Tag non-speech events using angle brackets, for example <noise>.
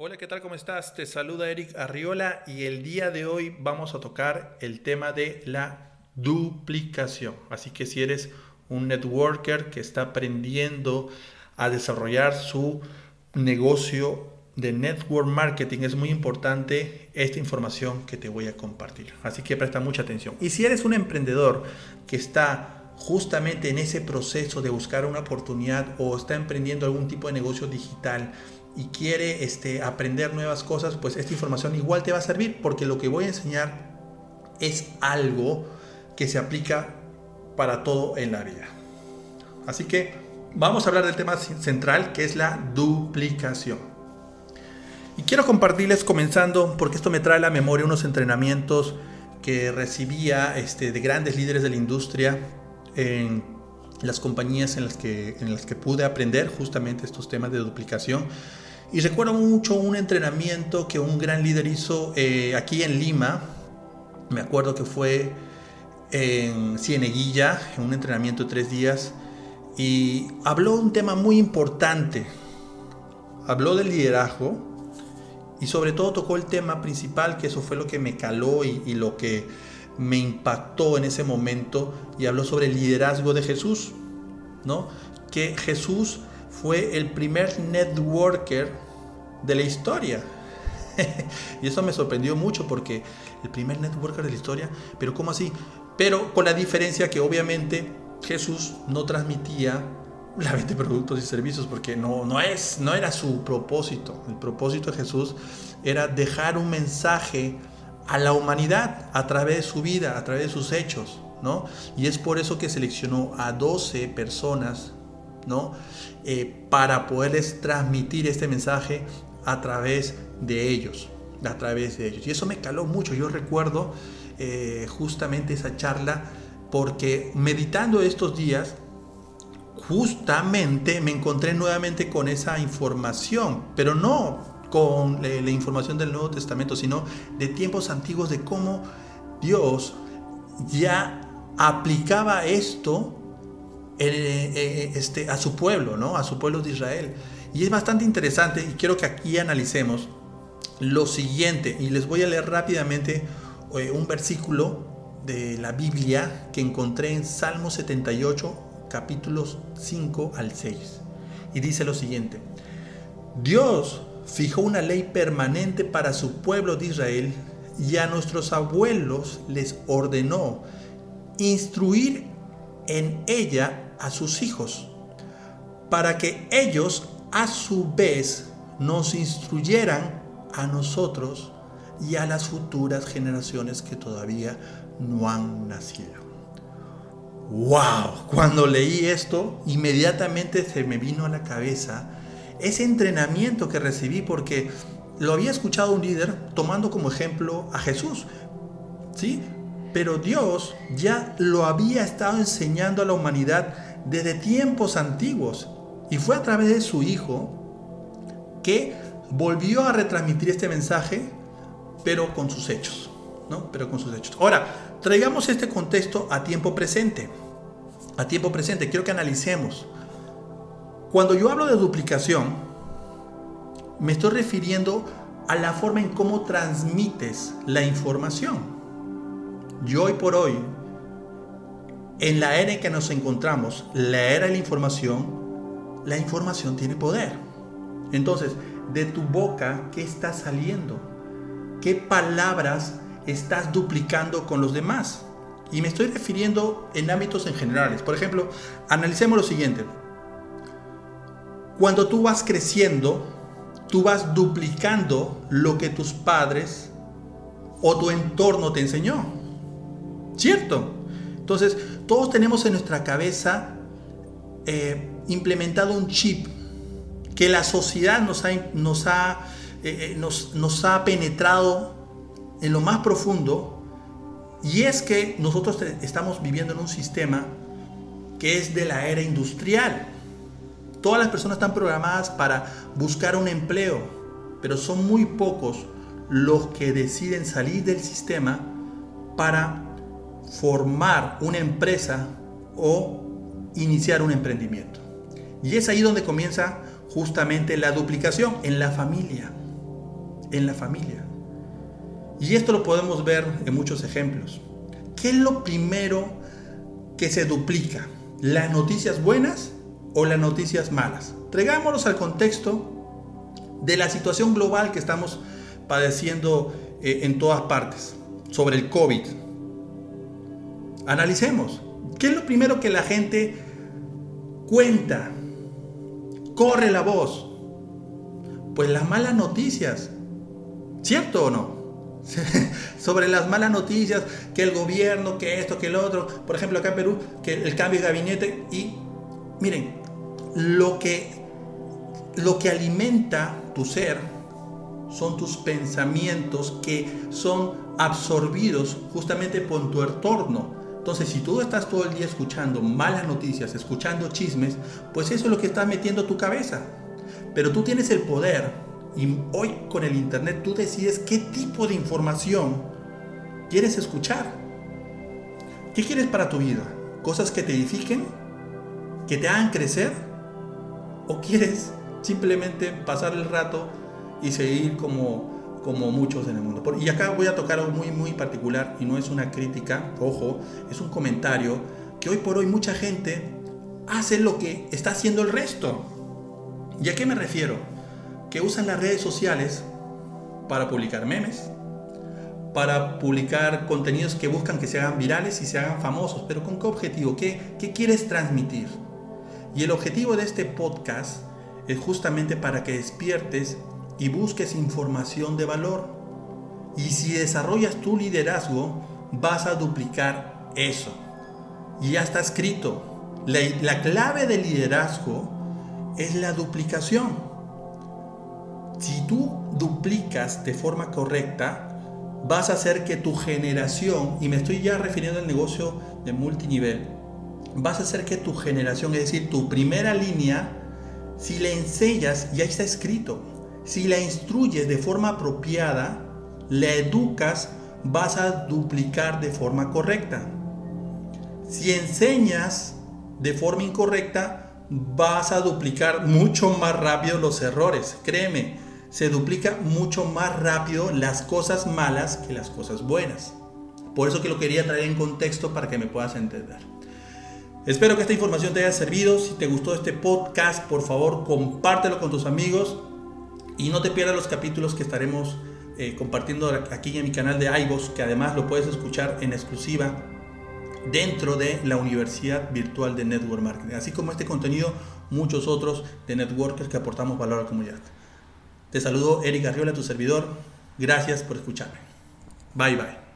Hola, ¿qué tal? ¿Cómo estás? Te saluda Eric Arriola y el día de hoy vamos a tocar el tema de la duplicación. Así que si eres un networker que está aprendiendo a desarrollar su negocio de network marketing, es muy importante esta información que te voy a compartir. Así que presta mucha atención. Y si eres un emprendedor que está justamente en ese proceso de buscar una oportunidad o está emprendiendo algún tipo de negocio digital, y quiere este, aprender nuevas cosas, pues esta información igual te va a servir porque lo que voy a enseñar es algo que se aplica para todo en la vida. Así que vamos a hablar del tema central que es la duplicación. Y quiero compartirles comenzando, porque esto me trae a la memoria unos entrenamientos que recibía este, de grandes líderes de la industria en las compañías en las que, en las que pude aprender justamente estos temas de duplicación. Y recuerdo mucho un entrenamiento que un gran líder hizo eh, aquí en Lima. Me acuerdo que fue en Cieneguilla, en un entrenamiento de tres días. Y habló de un tema muy importante. Habló del liderazgo. Y sobre todo tocó el tema principal, que eso fue lo que me caló y, y lo que me impactó en ese momento y habló sobre el liderazgo de Jesús, ¿no? Que Jesús fue el primer networker de la historia. <laughs> y eso me sorprendió mucho porque el primer networker de la historia, pero ¿cómo así? Pero con la diferencia que obviamente Jesús no transmitía la venta de productos y servicios porque no, no, es, no era su propósito. El propósito de Jesús era dejar un mensaje a la humanidad a través de su vida, a través de sus hechos, ¿no? Y es por eso que seleccionó a 12 personas, ¿no? Eh, para poderles transmitir este mensaje a través de ellos, a través de ellos. Y eso me caló mucho. Yo recuerdo eh, justamente esa charla porque meditando estos días, justamente me encontré nuevamente con esa información, pero no con la información del Nuevo Testamento, sino de tiempos antiguos de cómo Dios ya aplicaba esto eh, eh, este, a su pueblo, ¿no? a su pueblo de Israel. Y es bastante interesante y quiero que aquí analicemos lo siguiente. Y les voy a leer rápidamente eh, un versículo de la Biblia que encontré en Salmo 78, capítulos 5 al 6. Y dice lo siguiente. Dios fijó una ley permanente para su pueblo de Israel y a nuestros abuelos les ordenó instruir en ella a sus hijos, para que ellos a su vez nos instruyeran a nosotros y a las futuras generaciones que todavía no han nacido. ¡Wow! Cuando leí esto, inmediatamente se me vino a la cabeza ese entrenamiento que recibí porque lo había escuchado un líder tomando como ejemplo a Jesús. ¿Sí? Pero Dios ya lo había estado enseñando a la humanidad desde tiempos antiguos. Y fue a través de su Hijo que volvió a retransmitir este mensaje, pero con sus hechos. ¿no? Pero con sus hechos. Ahora, traigamos este contexto a tiempo presente. A tiempo presente, quiero que analicemos. Cuando yo hablo de duplicación, me estoy refiriendo a la forma en cómo transmites la información. Yo hoy por hoy, en la era en que nos encontramos, la era de la información, la información tiene poder. Entonces, de tu boca, ¿qué está saliendo? ¿Qué palabras estás duplicando con los demás? Y me estoy refiriendo en ámbitos en generales. Por ejemplo, analicemos lo siguiente. Cuando tú vas creciendo, tú vas duplicando lo que tus padres o tu entorno te enseñó. ¿Cierto? Entonces, todos tenemos en nuestra cabeza eh, implementado un chip que la sociedad nos ha, nos ha, eh, eh, nos, nos ha penetrado en lo más profundo y es que nosotros estamos viviendo en un sistema que es de la era industrial. Todas las personas están programadas para buscar un empleo, pero son muy pocos los que deciden salir del sistema para formar una empresa o iniciar un emprendimiento. Y es ahí donde comienza justamente la duplicación en la familia. en la familia. Y esto lo podemos ver en muchos ejemplos. ¿Qué es lo primero que se duplica? ¿Las noticias buenas o las noticias malas? Traigámonos al contexto de la situación global que estamos padeciendo eh, en todas partes sobre el COVID. Analicemos. ¿Qué es lo primero que la gente cuenta? Corre la voz. Pues las malas noticias. ¿Cierto o no? <laughs> sobre las malas noticias, que el gobierno, que esto, que el otro, por ejemplo acá en Perú, que el cambio de gabinete y miren, lo que lo que alimenta tu ser son tus pensamientos que son absorbidos justamente por tu entorno. Entonces, si tú estás todo el día escuchando malas noticias, escuchando chismes, pues eso es lo que está metiendo tu cabeza. Pero tú tienes el poder y hoy con el Internet tú decides qué tipo de información quieres escuchar. ¿Qué quieres para tu vida? ¿Cosas que te edifiquen? ¿Que te hagan crecer? ¿O quieres simplemente pasar el rato y seguir como, como muchos en el mundo. Y acá voy a tocar algo muy, muy particular y no es una crítica, ojo, es un comentario que hoy por hoy mucha gente hace lo que está haciendo el resto. ¿Y a qué me refiero? Que usan las redes sociales para publicar memes, para publicar contenidos que buscan que se hagan virales y se hagan famosos, pero ¿con qué objetivo? ¿Qué, qué quieres transmitir? Y el objetivo de este podcast es justamente para que despiertes y busques información de valor. Y si desarrollas tu liderazgo, vas a duplicar eso. Y ya está escrito. La, la clave del liderazgo es la duplicación. Si tú duplicas de forma correcta, vas a hacer que tu generación, y me estoy ya refiriendo al negocio de multinivel, vas a hacer que tu generación, es decir, tu primera línea, si le enseñas, ya está escrito. Si la instruyes de forma apropiada, la educas, vas a duplicar de forma correcta. Si enseñas de forma incorrecta, vas a duplicar mucho más rápido los errores. Créeme, se duplica mucho más rápido las cosas malas que las cosas buenas. Por eso que lo quería traer en contexto para que me puedas entender. Espero que esta información te haya servido. Si te gustó este podcast, por favor, compártelo con tus amigos y no te pierdas los capítulos que estaremos eh, compartiendo aquí en mi canal de iVoox, que además lo puedes escuchar en exclusiva dentro de la Universidad Virtual de Network Marketing, así como este contenido, muchos otros de networkers que aportamos valor a la comunidad. Te saludo Eric Arriola, tu servidor. Gracias por escucharme. Bye bye.